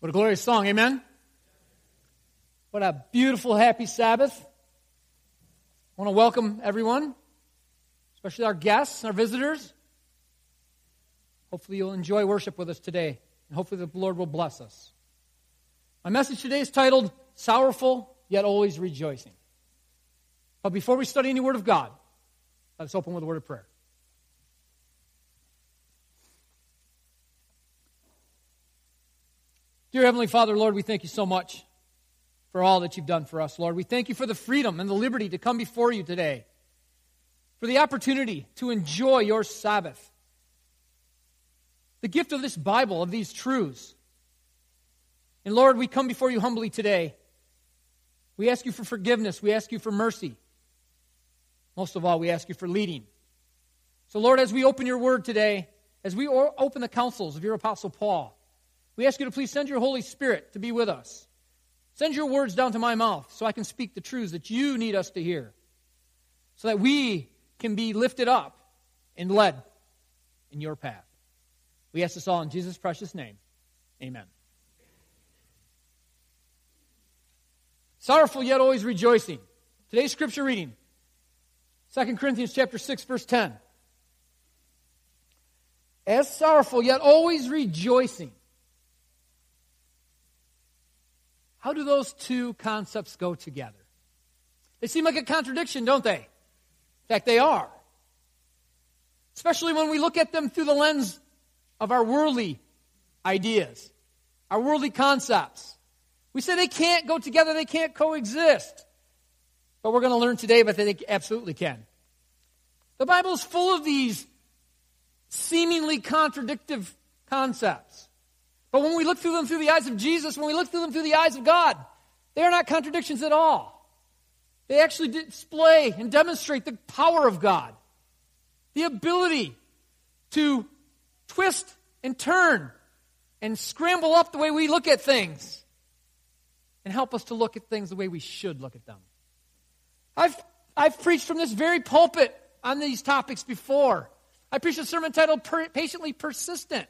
What a glorious song, amen? What a beautiful, happy Sabbath. I want to welcome everyone, especially our guests, our visitors. Hopefully, you'll enjoy worship with us today, and hopefully, the Lord will bless us. My message today is titled Sorrowful Yet Always Rejoicing. But before we study any Word of God, let us open with a word of prayer. Dear Heavenly Father, Lord, we thank you so much for all that you've done for us, Lord. We thank you for the freedom and the liberty to come before you today, for the opportunity to enjoy your Sabbath, the gift of this Bible, of these truths. And Lord, we come before you humbly today. We ask you for forgiveness, we ask you for mercy. Most of all, we ask you for leading. So, Lord, as we open your word today, as we open the counsels of your Apostle Paul, we ask you to please send your Holy Spirit to be with us. Send your words down to my mouth so I can speak the truths that you need us to hear, so that we can be lifted up and led in your path. We ask this all in Jesus' precious name. Amen. Sorrowful yet always rejoicing. Today's scripture reading 2 Corinthians chapter 6 verse 10. As sorrowful yet always rejoicing How do those two concepts go together? They seem like a contradiction, don't they? In fact, they are. Especially when we look at them through the lens of our worldly ideas, our worldly concepts. We say they can't go together, they can't coexist. But we're going to learn today that they absolutely can. The Bible is full of these seemingly contradictory concepts. But when we look through them through the eyes of Jesus, when we look through them through the eyes of God, they are not contradictions at all. They actually display and demonstrate the power of God, the ability to twist and turn and scramble up the way we look at things and help us to look at things the way we should look at them. I've, I've preached from this very pulpit on these topics before. I preached a sermon titled Patiently Persistent.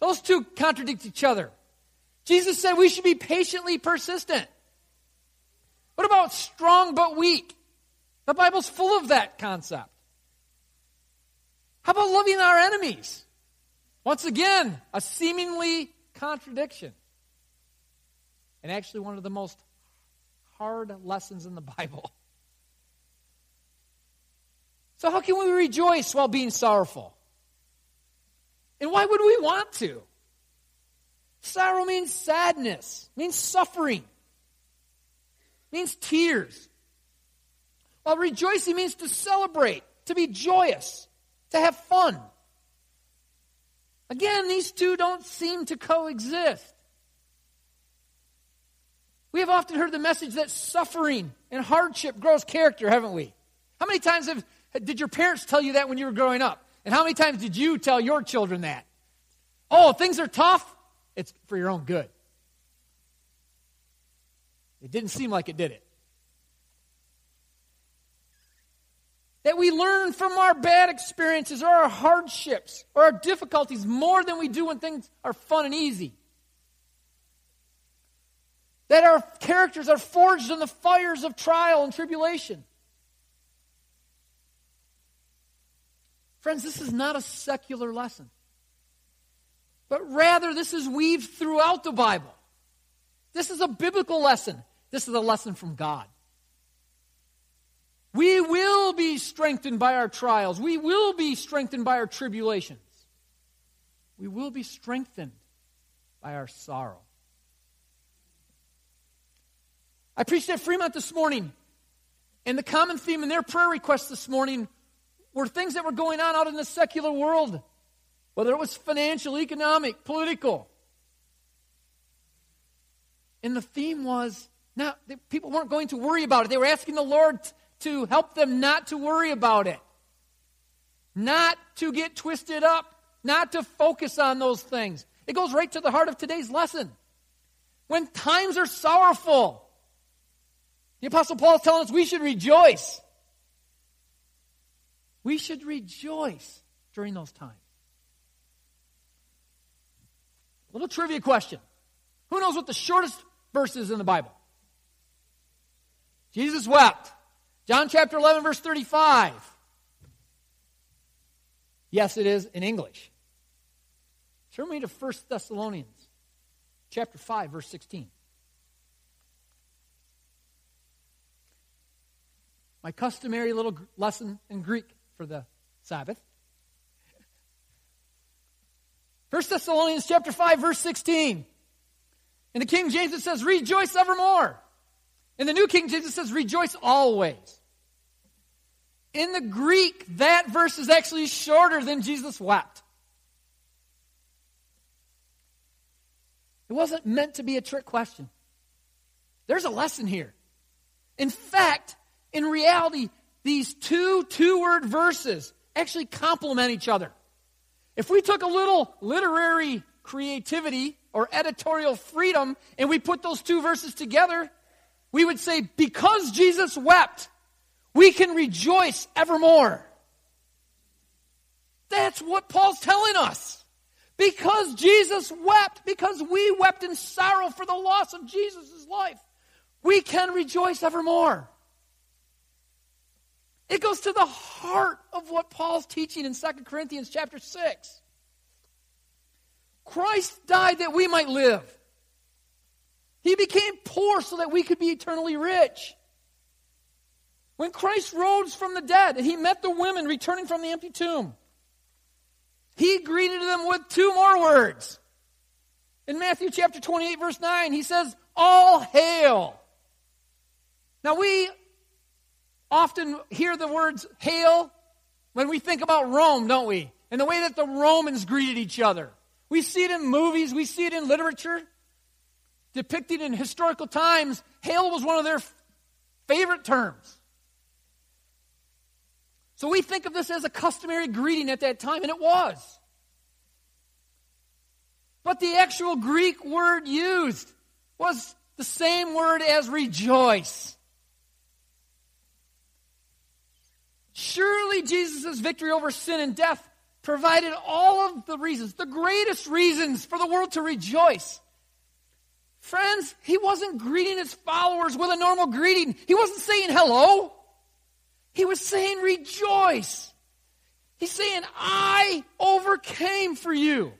Those two contradict each other. Jesus said we should be patiently persistent. What about strong but weak? The Bible's full of that concept. How about loving our enemies? Once again, a seemingly contradiction. And actually, one of the most hard lessons in the Bible. So, how can we rejoice while being sorrowful? And why would we want to? Sorrow means sadness, means suffering, means tears. While rejoicing means to celebrate, to be joyous, to have fun. Again, these two don't seem to coexist. We have often heard the message that suffering and hardship grows character, haven't we? How many times have, did your parents tell you that when you were growing up? And how many times did you tell your children that? Oh, things are tough. It's for your own good. It didn't seem like it did it. That we learn from our bad experiences or our hardships or our difficulties more than we do when things are fun and easy. That our characters are forged in the fires of trial and tribulation. Friends, this is not a secular lesson. But rather, this is weaved throughout the Bible. This is a biblical lesson. This is a lesson from God. We will be strengthened by our trials. We will be strengthened by our tribulations. We will be strengthened by our sorrow. I preached at Fremont this morning, and the common theme in their prayer requests this morning were things that were going on out in the secular world, whether it was financial, economic, political. And the theme was now people weren't going to worry about it. They were asking the Lord to help them not to worry about it, not to get twisted up, not to focus on those things. It goes right to the heart of today's lesson. When times are sorrowful, the Apostle Paul is telling us we should rejoice. We should rejoice during those times. Little trivia question. Who knows what the shortest verse is in the Bible? Jesus wept. John chapter 11, verse 35. Yes, it is in English. Turn me to 1 Thessalonians chapter 5, verse 16. My customary little lesson in Greek for the Sabbath. 1 Thessalonians chapter 5, verse 16. In the King James it says, rejoice evermore. In the New King James it says, rejoice always. In the Greek, that verse is actually shorter than Jesus wept. It wasn't meant to be a trick question. There's a lesson here. In fact, in reality, these two two word verses actually complement each other. If we took a little literary creativity or editorial freedom and we put those two verses together, we would say, because Jesus wept, we can rejoice evermore. That's what Paul's telling us. Because Jesus wept, because we wept in sorrow for the loss of Jesus' life, we can rejoice evermore. It goes to the heart of what Paul's teaching in 2 Corinthians chapter 6. Christ died that we might live. He became poor so that we could be eternally rich. When Christ rose from the dead and he met the women returning from the empty tomb, he greeted them with two more words. In Matthew chapter 28, verse 9, he says, All hail. Now, we often hear the words hail when we think about Rome, don't we? And the way that the Romans greeted each other. We see it in movies, we see it in literature. Depicted in historical times, hail was one of their f- favorite terms. So we think of this as a customary greeting at that time, and it was. But the actual Greek word used was the same word as rejoice. Surely Jesus' victory over sin and death provided all of the reasons, the greatest reasons for the world to rejoice. Friends, he wasn't greeting his followers with a normal greeting. He wasn't saying hello. He was saying rejoice. He's saying, I overcame for you.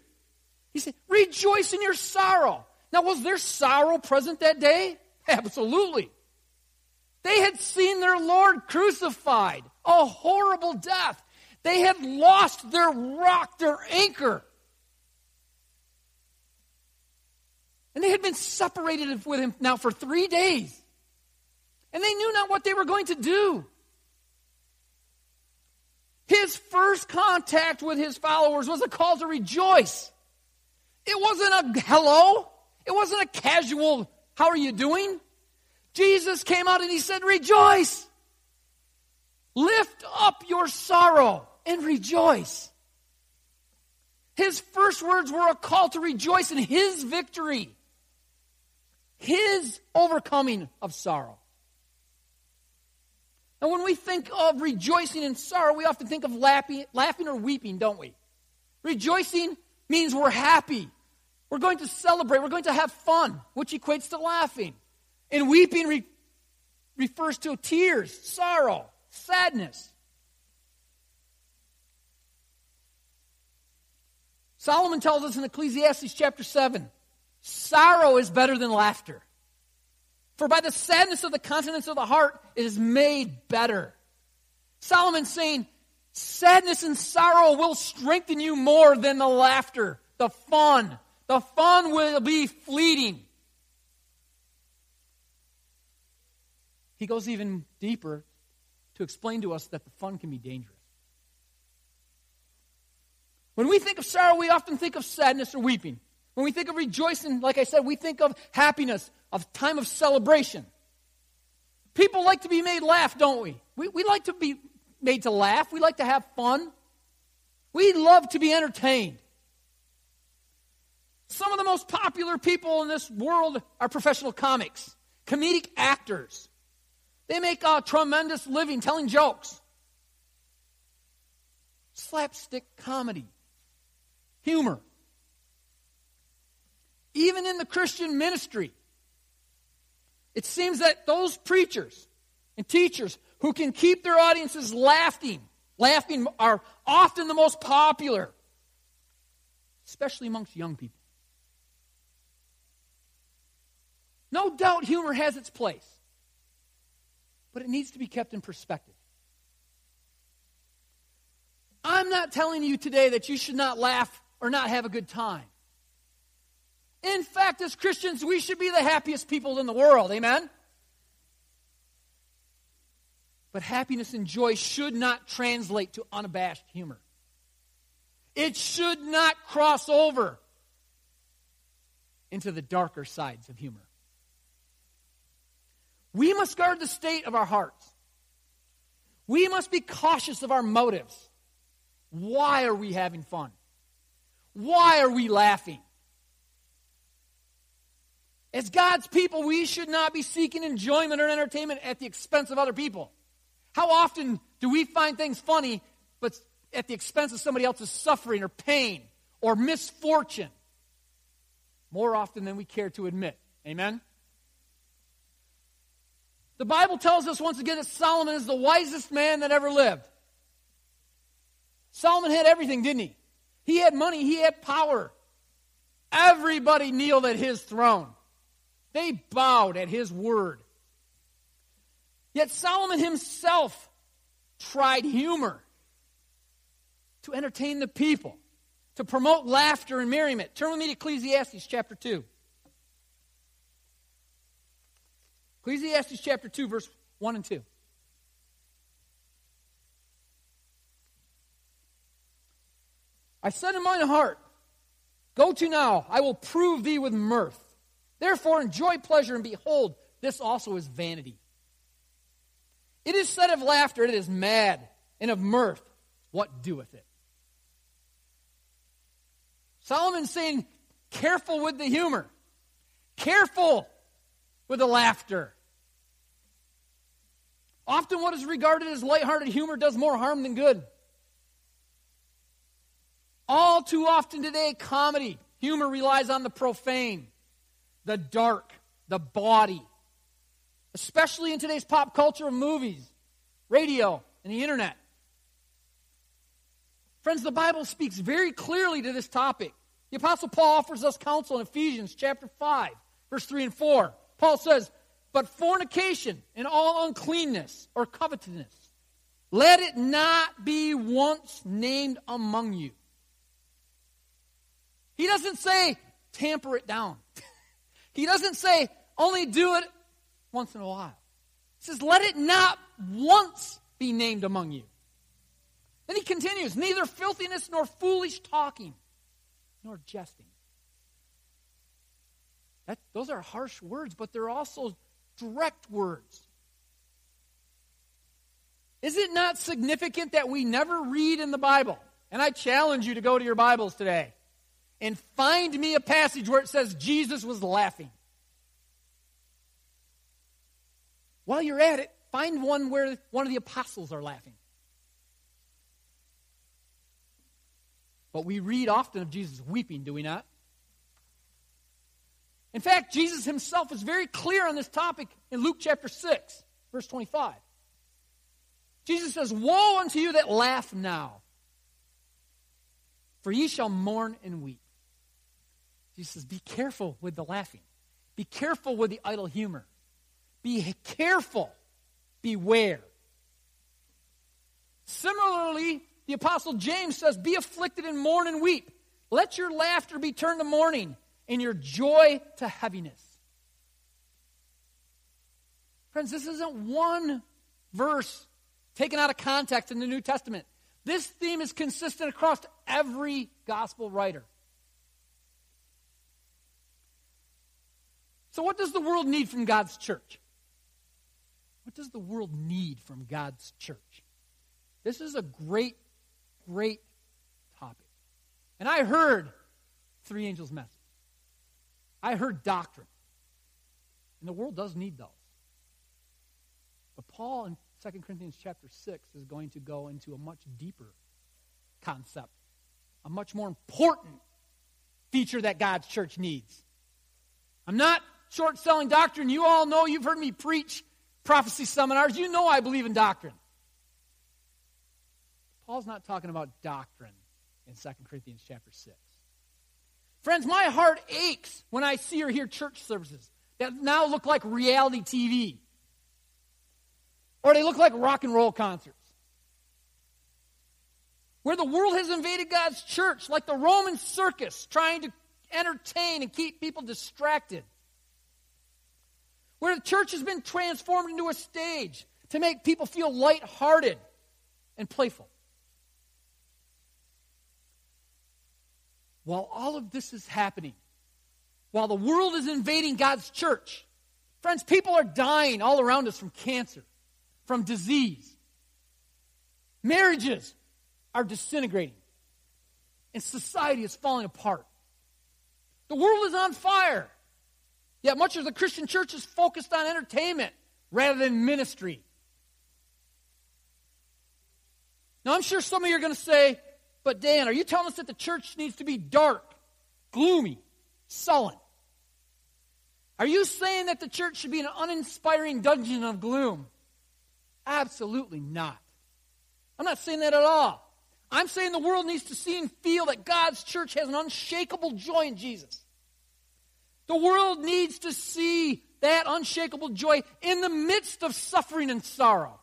He said, rejoice in your sorrow. Now, was there sorrow present that day? Absolutely. They had seen their Lord crucified a horrible death. They had lost their rock, their anchor. And they had been separated with him now for three days. And they knew not what they were going to do. His first contact with his followers was a call to rejoice. It wasn't a hello, it wasn't a casual, how are you doing? Jesus came out and he said, Rejoice. Lift up your sorrow and rejoice. His first words were a call to rejoice in his victory, his overcoming of sorrow. And when we think of rejoicing in sorrow, we often think of laughing, laughing or weeping, don't we? Rejoicing means we're happy. We're going to celebrate. We're going to have fun, which equates to laughing. And weeping re- refers to tears, sorrow sadness. Solomon tells us in Ecclesiastes chapter 7 sorrow is better than laughter. For by the sadness of the countenance of the heart, it is made better. Solomon's saying, sadness and sorrow will strengthen you more than the laughter, the fun. The fun will be fleeting. He goes even deeper to explain to us that the fun can be dangerous. When we think of sorrow, we often think of sadness or weeping. When we think of rejoicing, like I said, we think of happiness, of time of celebration. People like to be made laugh, don't we? we? We like to be made to laugh. We like to have fun. We love to be entertained. Some of the most popular people in this world are professional comics, comedic actors. They make a tremendous living telling jokes. Slapstick comedy, humor. even in the Christian ministry, it seems that those preachers and teachers who can keep their audiences laughing, laughing are often the most popular, especially amongst young people. No doubt humor has its place, but it needs to be kept in perspective. I'm not telling you today that you should not laugh or not have a good time. In fact, as Christians, we should be the happiest people in the world. Amen? But happiness and joy should not translate to unabashed humor. It should not cross over into the darker sides of humor. We must guard the state of our hearts. We must be cautious of our motives. Why are we having fun? Why are we laughing? As God's people, we should not be seeking enjoyment or entertainment at the expense of other people. How often do we find things funny, but at the expense of somebody else's suffering or pain or misfortune? More often than we care to admit. Amen? The Bible tells us once again that Solomon is the wisest man that ever lived. Solomon had everything, didn't he? He had money, he had power. Everybody kneeled at his throne. They bowed at his word. Yet Solomon himself tried humor to entertain the people, to promote laughter and merriment. Turn with me to Ecclesiastes chapter 2. Ecclesiastes chapter 2, verse 1 and 2. I said in mine heart, Go to now, I will prove thee with mirth. Therefore enjoy pleasure, and behold, this also is vanity. It is said of laughter, it is mad, and of mirth, what doeth it? Solomon's saying, careful with the humor, careful with the laughter. Often, what is regarded as lighthearted humor does more harm than good. All too often today, comedy, humor relies on the profane, the dark, the bawdy, especially in today's pop culture of movies, radio, and the internet. Friends, the Bible speaks very clearly to this topic. The Apostle Paul offers us counsel in Ephesians chapter 5, verse 3 and 4. Paul says, But fornication and all uncleanness or covetousness, let it not be once named among you he doesn't say, tamper it down. he doesn't say, only do it once in a while. He says, let it not once be named among you. Then he continues, neither filthiness nor foolish talking, nor jesting. That, those are harsh words, but they're also direct words. Is it not significant that we never read in the Bible? And I challenge you to go to your Bibles today and find me a passage where it says Jesus was laughing. While you're at it, find one where one of the apostles are laughing. But we read often of Jesus weeping, do we not? In fact, Jesus himself is very clear on this topic in Luke chapter 6, verse 25. Jesus says, Woe unto you that laugh now, for ye shall mourn and weep. He says, Be careful with the laughing. Be careful with the idle humor. Be careful. Beware. Similarly, the Apostle James says, Be afflicted and mourn and weep. Let your laughter be turned to mourning and your joy to heaviness. Friends, this isn't one verse taken out of context in the New Testament. This theme is consistent across every gospel writer. So, what does the world need from God's church? What does the world need from God's church? This is a great, great topic. And I heard three angels' message. I heard doctrine. And the world does need those. But Paul in 2 Corinthians chapter 6 is going to go into a much deeper concept, a much more important feature that God's church needs I'm not short selling doctrine. You all know, you've heard me preach prophecy seminars. You know I believe in doctrine. Paul's not talking about doctrine in 2 Corinthians chapter 6. Friends, my heart aches when I see or hear church services that now look like reality TV. Or they look like rock and roll concerts. Where the world has invaded God's church like the Roman circus, trying to entertain and keep people distracted. Where the church has been transformed into a stage to make people feel lighthearted and playful. While all of this is happening, while the world is invading God's church, friends, people are dying all around us from cancer, from disease. Marriages are disintegrating, and society is falling apart. The world is on fire. Yet much of the Christian church is focused on entertainment rather than ministry. Now, I'm sure some of you are going to say, but Dan, are you telling us that the church needs to be dark, gloomy, sullen? Are you saying that the church should be an uninspiring dungeon of gloom? Absolutely not. I'm not saying that at all. I'm saying the world needs to see and feel that God's church has an unshakable joy in Jesus. The world needs to see that unshakable joy in the midst of suffering and sorrow.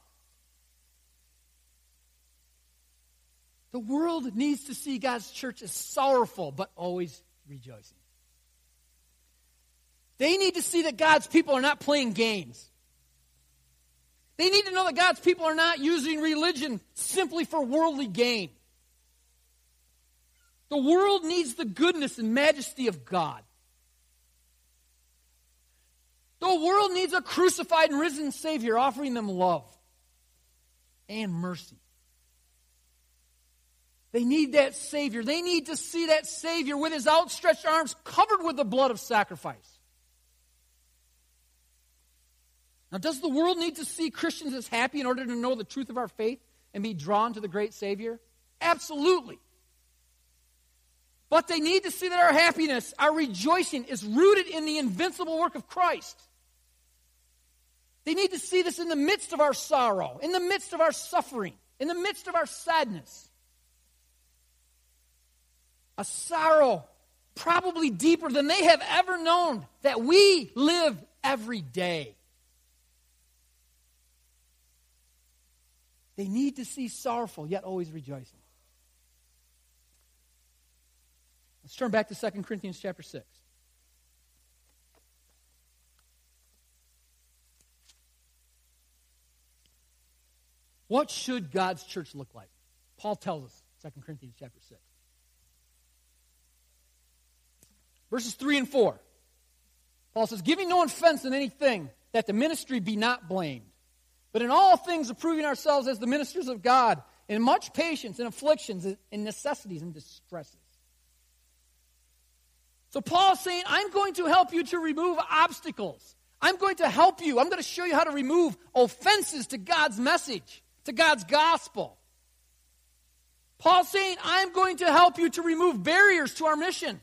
The world needs to see God's church as sorrowful, but always rejoicing. They need to see that God's people are not playing games. They need to know that God's people are not using religion simply for worldly gain. The world needs the goodness and majesty of God. The world needs a crucified and risen Savior offering them love and mercy. They need that Savior. They need to see that Savior with his outstretched arms covered with the blood of sacrifice. Now, does the world need to see Christians as happy in order to know the truth of our faith and be drawn to the great Savior? Absolutely. But they need to see that our happiness, our rejoicing, is rooted in the invincible work of Christ. They need to see this in the midst of our sorrow, in the midst of our suffering, in the midst of our sadness. A sorrow probably deeper than they have ever known that we live every day. They need to see sorrowful, yet always rejoicing. Let's turn back to 2 Corinthians chapter 6. What should God's church look like? Paul tells us, 2 Corinthians chapter 6. Verses 3 and 4. Paul says, Giving no offense in anything, that the ministry be not blamed, but in all things approving ourselves as the ministers of God, in much patience and afflictions and necessities and distresses. So Paul's saying, I'm going to help you to remove obstacles. I'm going to help you. I'm going to show you how to remove offenses to God's message, to God's gospel. Paul's saying, I'm going to help you to remove barriers to our mission,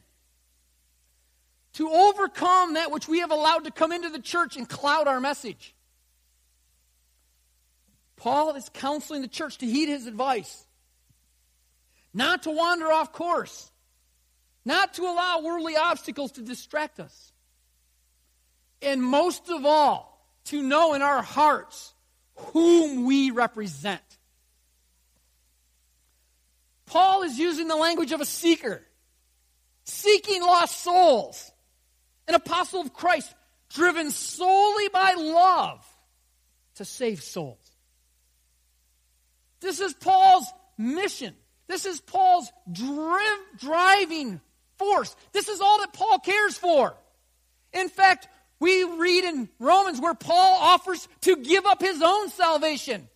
to overcome that which we have allowed to come into the church and cloud our message. Paul is counseling the church to heed his advice, not to wander off course, not to allow worldly obstacles to distract us. And most of all, to know in our hearts whom we represent. Paul is using the language of a seeker, seeking lost souls, an apostle of Christ, driven solely by love to save souls. This is Paul's mission. This is Paul's driving force. This is all that Paul cares for. In fact, we read in Romans where Paul offers to give up his own salvation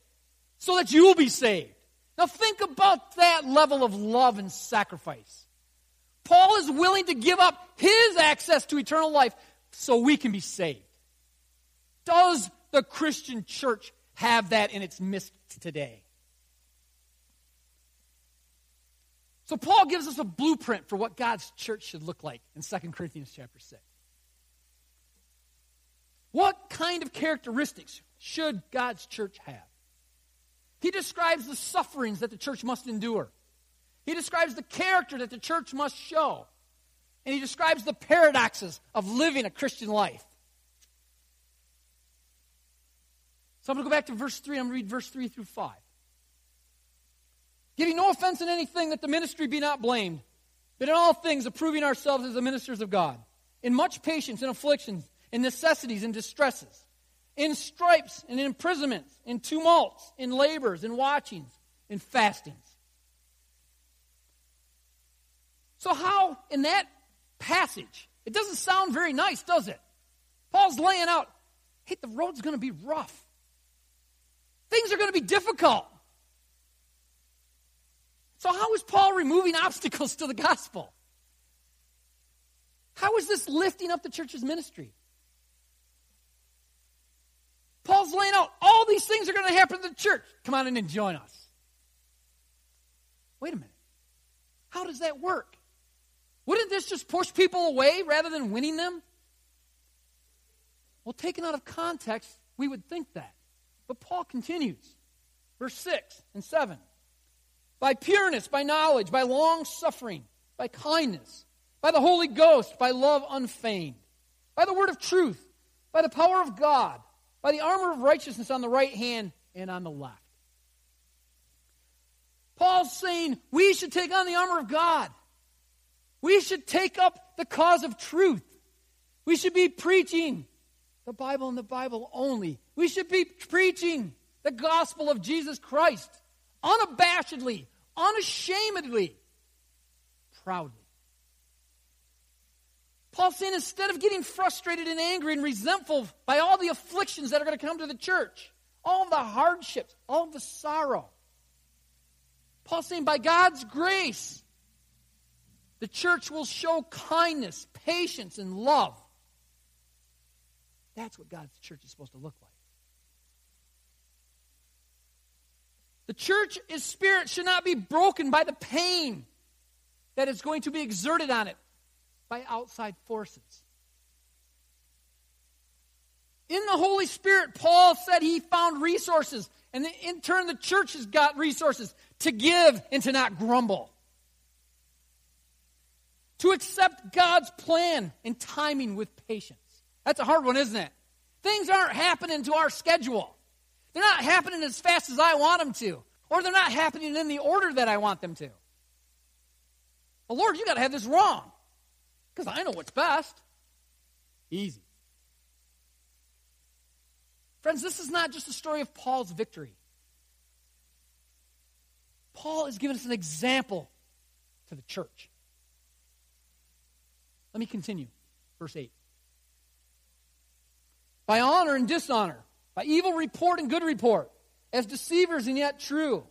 so that you will be saved. Now, think about that level of love and sacrifice. Paul is willing to give up his access to eternal life so we can be saved. Does the Christian church have that in its midst today? So Paul gives us a blueprint for what God's church should look like in 2 Corinthians chapter 6. What kind of characteristics should God's church have? He describes the sufferings that the church must endure. He describes the character that the church must show. And he describes the paradoxes of living a Christian life. So I'm going to go back to verse 3. I'm going to read verse 3 through 5. Giving no offense in anything that the ministry be not blamed, but in all things approving ourselves as the ministers of God, in much patience and afflictions, in necessities and distresses, in stripes and in imprisonments, in tumults, in labors, in watchings, in fastings. So, how in that passage, it doesn't sound very nice, does it? Paul's laying out, hey, the road's going to be rough. Things are going to be difficult. So, how is Paul removing obstacles to the gospel? How is this lifting up the church's ministry? Paul's laying out all these things are going to happen to the church. Come on in and join us. Wait a minute. How does that work? Wouldn't this just push people away rather than winning them? Well, taken out of context, we would think that. But Paul continues. Verse 6 and 7. By pureness, by knowledge, by long suffering, by kindness, by the Holy Ghost, by love unfeigned, by the word of truth, by the power of God by the armor of righteousness on the right hand and on the left. Paul's saying we should take on the armor of God. We should take up the cause of truth. We should be preaching the Bible and the Bible only. We should be preaching the gospel of Jesus Christ unabashedly, unashamedly, proudly. Paul's saying instead of getting frustrated and angry and resentful by all the afflictions that are going to come to the church, all the hardships, all the sorrow, Paul's saying by God's grace, the church will show kindness, patience, and love. That's what God's church is supposed to look like. The church's spirit should not be broken by the pain that is going to be exerted on it by outside forces. In the Holy Spirit, Paul said he found resources, and in turn, the church has got resources to give and to not grumble. To accept God's plan and timing with patience. That's a hard one, isn't it? Things aren't happening to our schedule. They're not happening as fast as I want them to, or they're not happening in the order that I want them to. Well, Lord, you got to have this wrong. Because I know what's best. Easy. Friends, this is not just a story of Paul's victory. Paul is giving us an example to the church. Let me continue. Verse 8. By honor and dishonor, by evil report and good report, as deceivers and yet true,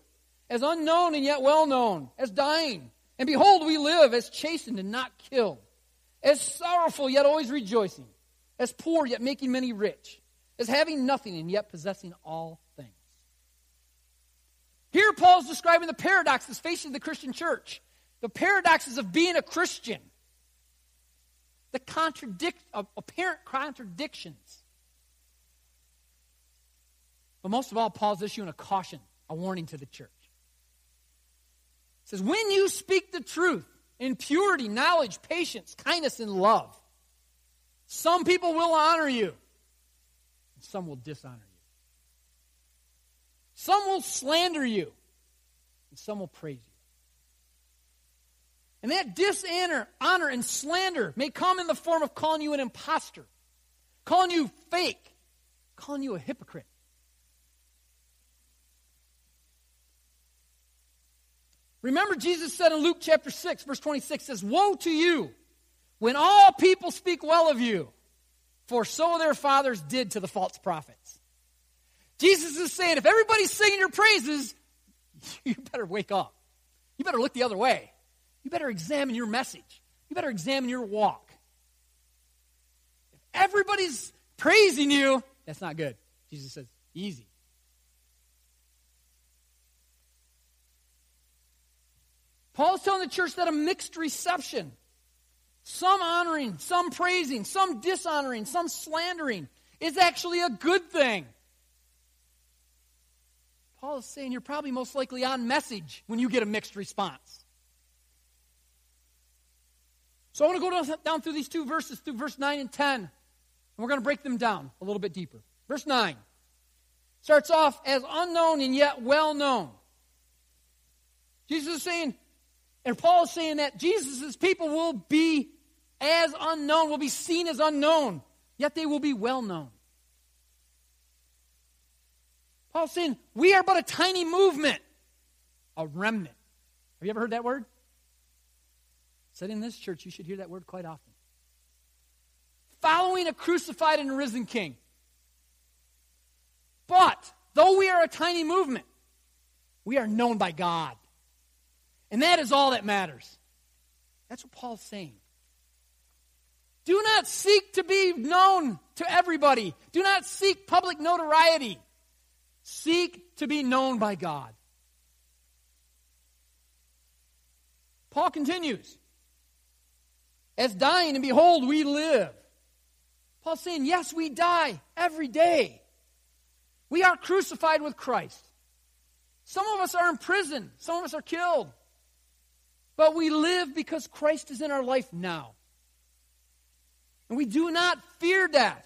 as unknown and yet well known, as dying. And behold, we live as chastened and not killed as sorrowful yet always rejoicing, as poor yet making many rich, as having nothing and yet possessing all things. Here, Paul's describing the paradoxes facing the Christian church, the paradoxes of being a Christian, the contradict, uh, apparent contradictions. But most of all, Paul's issuing a caution, a warning to the church. He says, When you speak the truth, in purity, knowledge, patience, kindness, and love. Some people will honor you, and some will dishonor you. Some will slander you, and some will praise you. And that dishonor honor, and slander may come in the form of calling you an impostor, calling you fake, calling you a hypocrite. Remember, Jesus said in Luke chapter 6, verse 26 says, Woe to you when all people speak well of you, for so their fathers did to the false prophets. Jesus is saying, if everybody's singing your praises, you better wake up. You better look the other way. You better examine your message. You better examine your walk. If everybody's praising you, that's not good. Jesus says, easy. Paul's telling the church that a mixed reception, some honoring, some praising, some dishonoring, some slandering, is actually a good thing. Paul is saying you're probably most likely on message when you get a mixed response. So I want to go down through these two verses, through verse 9 and 10, and we're going to break them down a little bit deeper. Verse 9 starts off as unknown and yet well known. Jesus is saying, and Paul is saying that Jesus' people will be as unknown, will be seen as unknown, yet they will be well known. Paul's saying, we are but a tiny movement, a remnant. Have you ever heard that word? Said in this church, you should hear that word quite often. Following a crucified and risen king. But, though we are a tiny movement, we are known by God. And that is all that matters. That's what Paul's saying. Do not seek to be known to everybody. Do not seek public notoriety. Seek to be known by God. Paul continues As dying, and behold, we live. Paul's saying, Yes, we die every day. We are crucified with Christ. Some of us are in prison, some of us are killed. But we live because Christ is in our life now. And we do not fear death,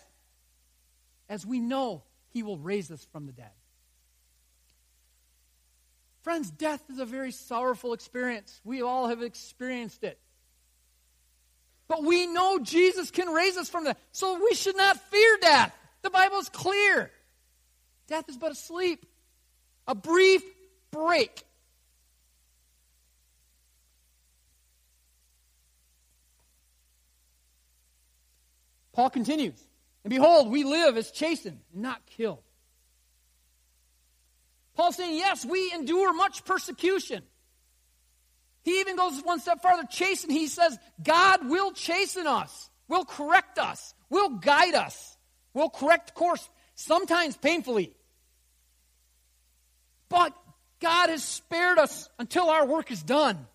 as we know he will raise us from the dead. Friends, death is a very sorrowful experience. We all have experienced it. But we know Jesus can raise us from that. So we should not fear death. The Bible is clear. Death is but a sleep, a brief break Paul continues, and behold, we live as chastened, not killed. Paul's saying, yes, we endure much persecution. He even goes one step farther, chasten. He says, God will chasten us, will correct us, will guide us, will correct course, sometimes painfully. But God has spared us until our work is done.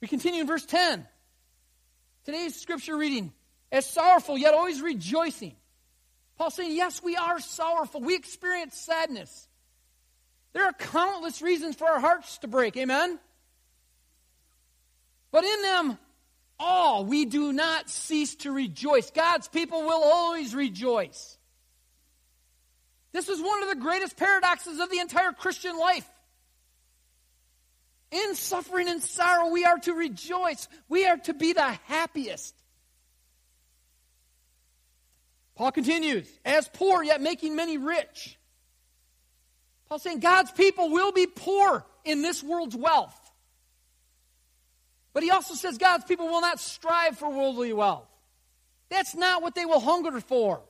We continue in verse 10. Today's scripture reading, as sorrowful yet always rejoicing. Paul saying, yes, we are sorrowful. We experience sadness. There are countless reasons for our hearts to break. Amen? But in them all, we do not cease to rejoice. God's people will always rejoice. This is one of the greatest paradoxes of the entire Christian life. In suffering and sorrow, we are to rejoice. We are to be the happiest. Paul continues, as poor, yet making many rich. Paul saying God's people will be poor in this world's wealth. But he also says God's people will not strive for worldly wealth. That's not what they will hunger for.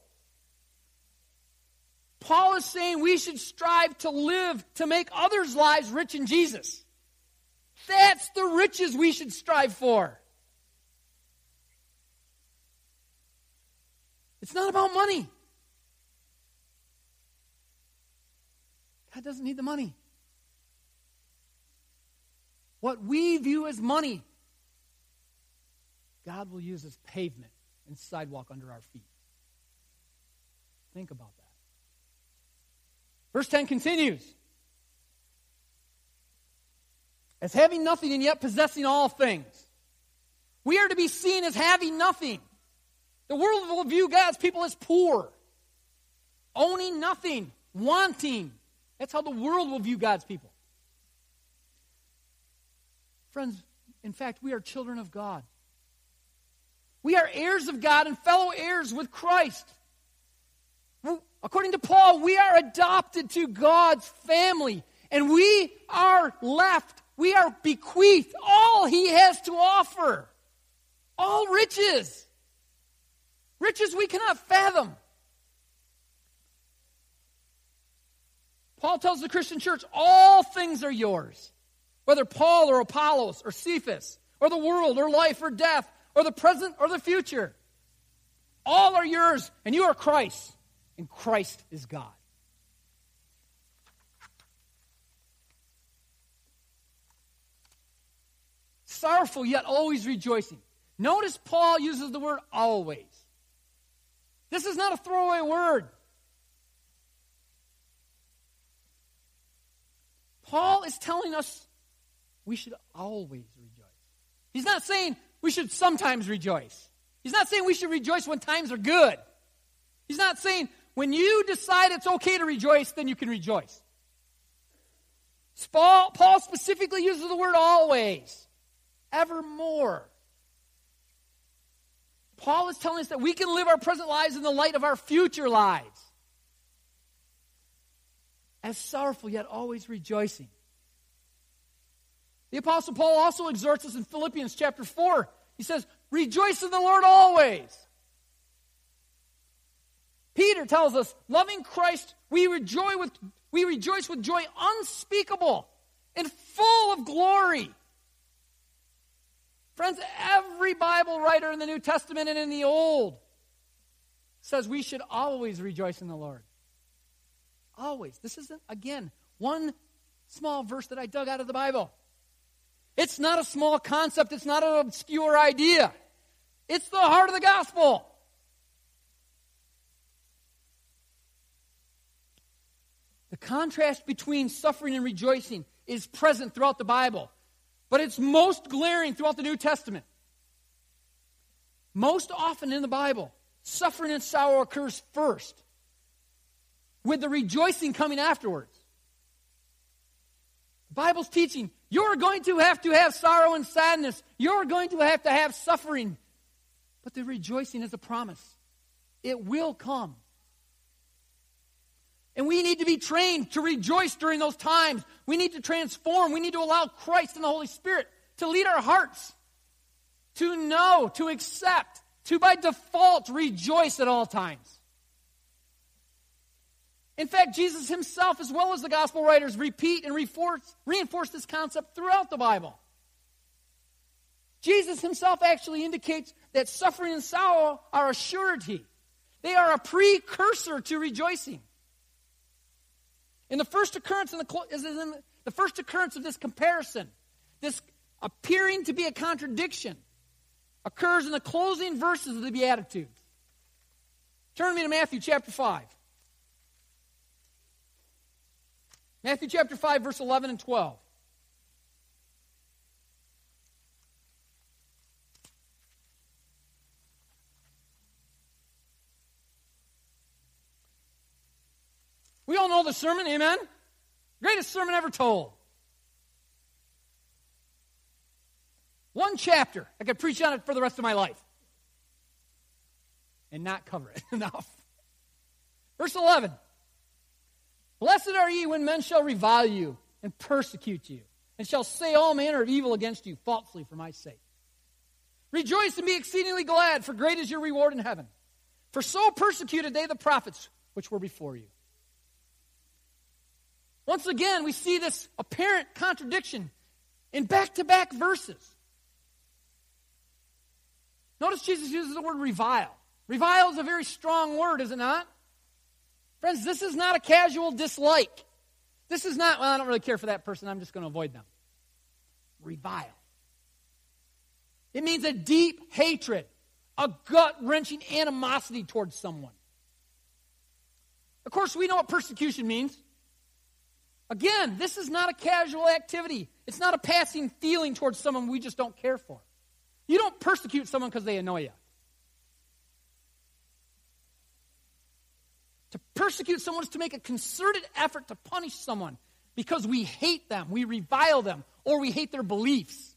Paul is saying we should strive to live to make others' lives rich in Jesus. That's the riches we should strive for. It's not about money. God doesn't need the money. What we view as money, God will use as pavement and sidewalk under our feet. Think about that. Verse 10 continues as having nothing and yet possessing all things. We are to be seen as having nothing. The world will view God's people as poor, owning nothing, wanting. That's how the world will view God's people. Friends, in fact, we are children of God. We are heirs of God and fellow heirs with Christ. According to Paul, we are adopted to God's family, and we are left we are bequeathed all he has to offer. All riches. Riches we cannot fathom. Paul tells the Christian church, all things are yours. Whether Paul or Apollos or Cephas or the world or life or death or the present or the future. All are yours, and you are Christ, and Christ is God. sorrowful, yet always rejoicing. Notice Paul uses the word always. This is not a throwaway word. Paul is telling us we should always rejoice. He's not saying we should sometimes rejoice. He's not saying we should rejoice when times are good. He's not saying when you decide it's okay to rejoice, then you can rejoice. Paul, specifically uses the word always, evermore. Paul is telling us that we can live our present lives in the light of our future lives. As sorrowful, yet always rejoicing. The Apostle Paul also exhorts us in Philippians chapter 4. He says, Rejoice in the Lord always. Peter tells us, loving Christ, we rejoice with, we rejoice with joy unspeakable and full of glory. Friends, every Bible writer in the New Testament and in the Old says we should always rejoice in the Lord. Always. This isn't, again, one small verse that I dug out of the Bible. It's not a small concept, it's not an obscure idea. It's the heart of the gospel. The contrast between suffering and rejoicing is present throughout the Bible, but it's most glaring throughout the New Testament. Most often in the Bible, suffering and sorrow occurs first, with the rejoicing coming afterwards. The Bible's teaching you're going to have to have sorrow and sadness, you're going to have to have suffering, but the rejoicing is a promise. It will come. And we need to be trained to rejoice during those times. We need to transform. We need to allow Christ and the Holy Spirit to lead our hearts, to know, to accept, to by default rejoice at all times. In fact, Jesus himself, as well as the gospel writers, repeat and reinforce, reinforce this concept throughout the Bible. Jesus himself actually indicates that suffering and sorrow are a surety. They are a precursor to rejoicing. In the first occurrence in the, is in the first occurrence of this comparison, this appearing to be a contradiction, occurs in the closing verses of the Beatitudes. Turn me to Matthew chapter 5. Matthew chapter 5, verse 11 and 12. We all know the sermon, amen? Greatest sermon ever told. One chapter. I could preach on it for the rest of my life and not cover it enough. Verse 11 Blessed are ye when men shall revile you and persecute you, and shall say all manner of evil against you falsely for my sake. Rejoice and be exceedingly glad, for great is your reward in heaven. For so persecuted they the prophets which were before you. Once again, we see this apparent contradiction in back to back verses. Notice Jesus uses the word revile. Revile is a very strong word, is it not? Friends, this is not a casual dislike. This is not, well, I don't really care for that person, I'm just going to avoid them. Revile. It means a deep hatred, a gut wrenching animosity towards someone. Of course, we know what persecution means. Again, this is not a casual activity. It's not a passing feeling towards someone we just don't care for. You don't persecute someone because they annoy you. To persecute someone is to make a concerted effort to punish someone because we hate them, we revile them, or we hate their beliefs.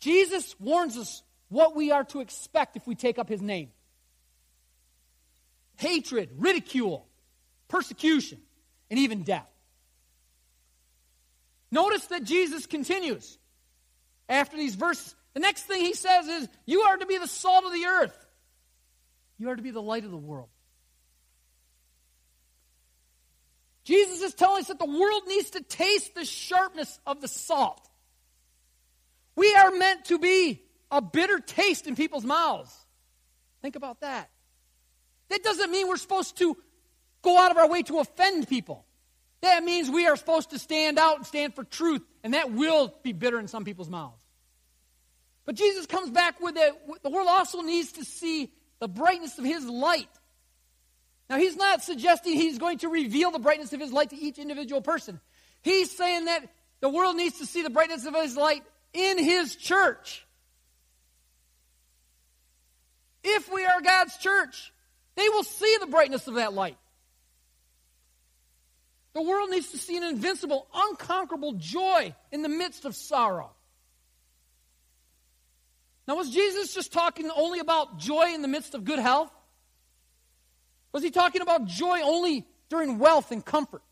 Jesus warns us what we are to expect if we take up his name hatred, ridicule, persecution, and even death. Notice that Jesus continues after these verses. The next thing he says is, You are to be the salt of the earth, you are to be the light of the world. Jesus is telling us that the world needs to taste the sharpness of the salt. We are meant to be a bitter taste in people's mouths. Think about that. That doesn't mean we're supposed to go out of our way to offend people. That means we are supposed to stand out and stand for truth, and that will be bitter in some people's mouths. But Jesus comes back with it. The world also needs to see the brightness of his light. Now, he's not suggesting he's going to reveal the brightness of his light to each individual person. He's saying that the world needs to see the brightness of his light in his church. If we are God's church, they will see the brightness of that light. The world needs to see an invincible, unconquerable joy in the midst of sorrow. Now, was Jesus just talking only about joy in the midst of good health? Was he talking about joy only during wealth and comfort?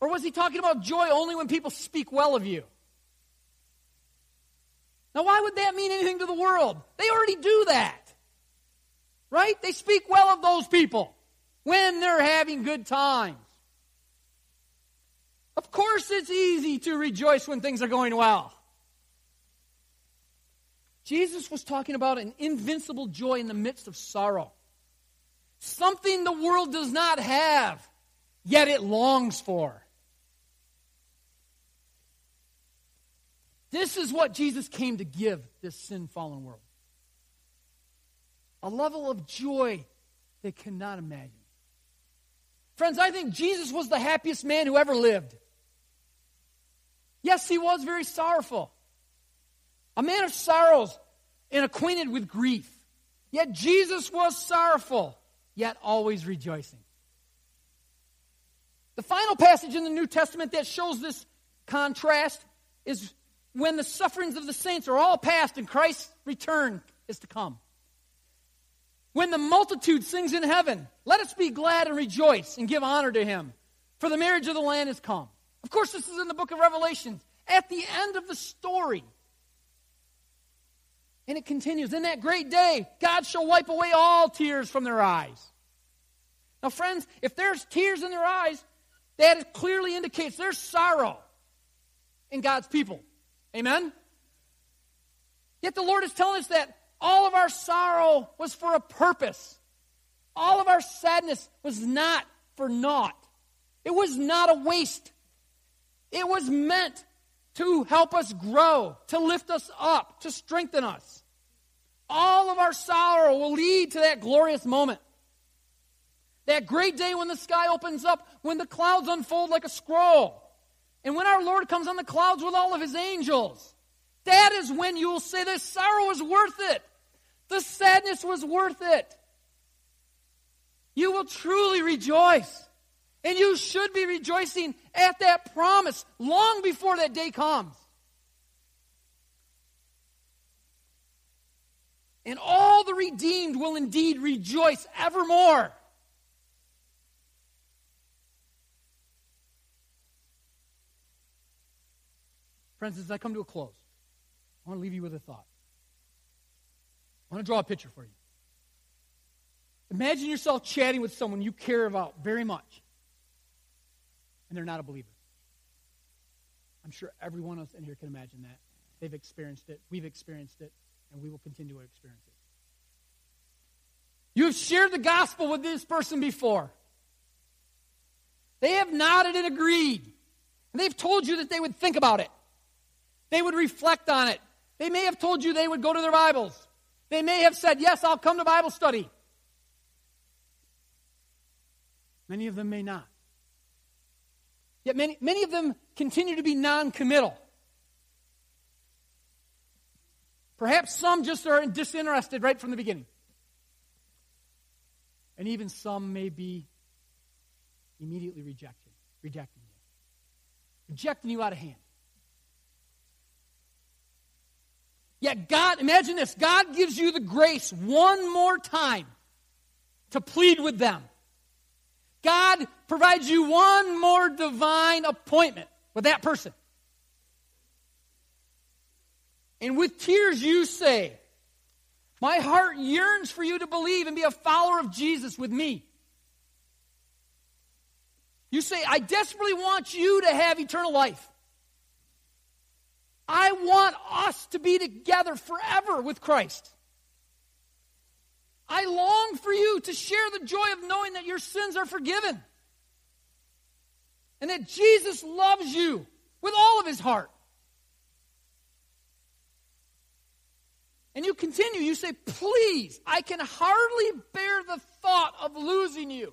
Or was he talking about joy only when people speak well of you? Now, why would that mean anything to the world? They already do that. Right? They speak well of those people when they're having good times. Of course, it's easy to rejoice when things are going well. Jesus was talking about an invincible joy in the midst of sorrow. Something the world does not have, yet it longs for. This is what Jesus came to give this sin fallen world a level of joy they cannot imagine. Friends, I think Jesus was the happiest man who ever lived. Yes, he was very sorrowful. A man of sorrows and acquainted with grief. Yet Jesus was sorrowful, yet always rejoicing. The final passage in the New Testament that shows this contrast is when the sufferings of the saints are all past and Christ's return is to come. When the multitude sings in heaven, let us be glad and rejoice and give honor to him, for the marriage of the Lamb is come. Of course, this is in the book of Revelation. At the end of the story, and it continues In that great day, God shall wipe away all tears from their eyes. Now, friends, if there's tears in their eyes, that clearly indicates there's sorrow in God's people. Amen? Yet the Lord is telling us that all of our sorrow was for a purpose. All of our sadness was not for naught. It was not a waste. It was meant to help us grow, to lift us up, to strengthen us. All of our sorrow will lead to that glorious moment. That great day when the sky opens up, when the clouds unfold like a scroll, and when our Lord comes on the clouds with all of his angels. That is when you will say the sorrow was worth it. The sadness was worth it. You will truly rejoice. And you should be rejoicing at that promise long before that day comes. And all the redeemed will indeed rejoice evermore. Friends, as I come to a close, I want to leave you with a thought. I want to draw a picture for you. Imagine yourself chatting with someone you care about very much, and they're not a believer. I'm sure every one of us in here can imagine that. They've experienced it, we've experienced it, and we will continue to experience it. You have shared the gospel with this person before. They have nodded and agreed. And they've told you that they would think about it. They would reflect on it. They may have told you they would go to their Bibles. They may have said, Yes, I'll come to Bible study. Many of them may not. Yet many, many of them continue to be non committal. Perhaps some just are disinterested right from the beginning. And even some may be immediately rejected, rejecting you. Rejecting you out of hand. Yet God, imagine this God gives you the grace one more time to plead with them. God provides you one more divine appointment with that person. And with tears, you say, My heart yearns for you to believe and be a follower of Jesus with me. You say, I desperately want you to have eternal life. I want us to be together forever with Christ. I long for you to share the joy of knowing that your sins are forgiven and that Jesus loves you with all of his heart. And you continue, you say, Please, I can hardly bear the thought of losing you.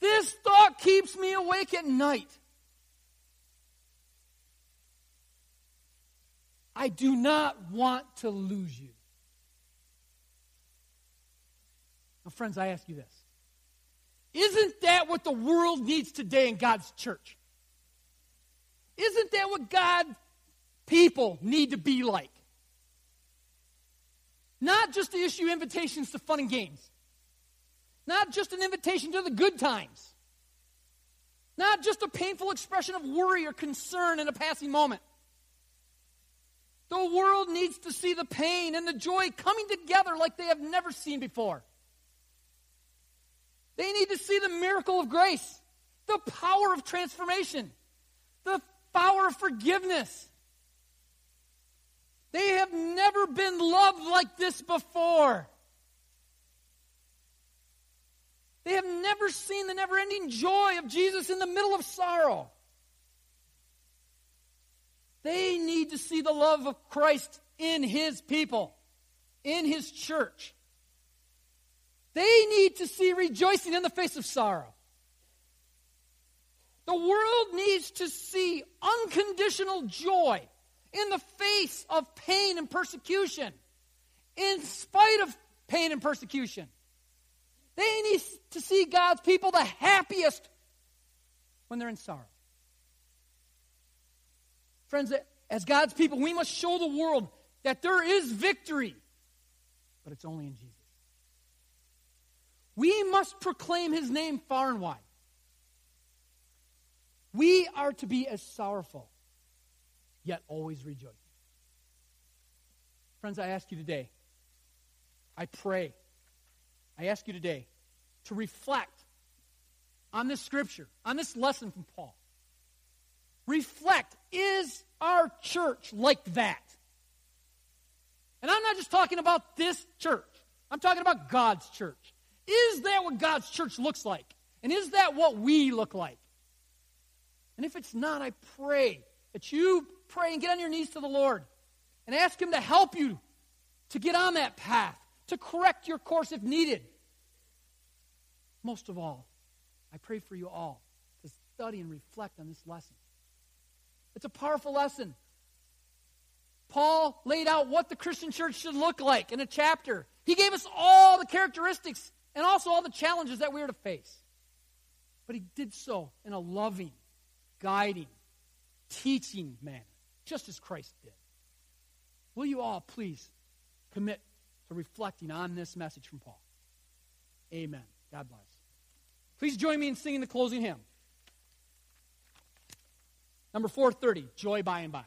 This thought keeps me awake at night. I do not want to lose you. Now, friends, I ask you this. Isn't that what the world needs today in God's church? Isn't that what God people need to be like? Not just to issue invitations to fun and games. Not just an invitation to the good times. Not just a painful expression of worry or concern in a passing moment. The world needs to see the pain and the joy coming together like they have never seen before. They need to see the miracle of grace, the power of transformation, the power of forgiveness. They have never been loved like this before. They have never seen the never ending joy of Jesus in the middle of sorrow. They need to see the love of Christ in his people, in his church. They need to see rejoicing in the face of sorrow. The world needs to see unconditional joy in the face of pain and persecution, in spite of pain and persecution. They need to see God's people the happiest when they're in sorrow. Friends, as God's people, we must show the world that there is victory, but it's only in Jesus. We must proclaim his name far and wide. We are to be as sorrowful, yet always rejoicing. Friends, I ask you today, I pray, I ask you today to reflect on this scripture, on this lesson from Paul reflect is our church like that? And I'm not just talking about this church, I'm talking about God's church. Is that what God's church looks like? And is that what we look like? And if it's not, I pray that you pray and get on your knees to the Lord and ask Him to help you to get on that path, to correct your course if needed. Most of all, I pray for you all to study and reflect on this lesson. It's a powerful lesson. Paul laid out what the Christian church should look like in a chapter. He gave us all the characteristics and also all the challenges that we are to face. But he did so in a loving, guiding, teaching manner, just as Christ did. Will you all please commit to reflecting on this message from Paul? Amen. God bless. Please join me in singing the closing hymn. Number 430, joy by and by.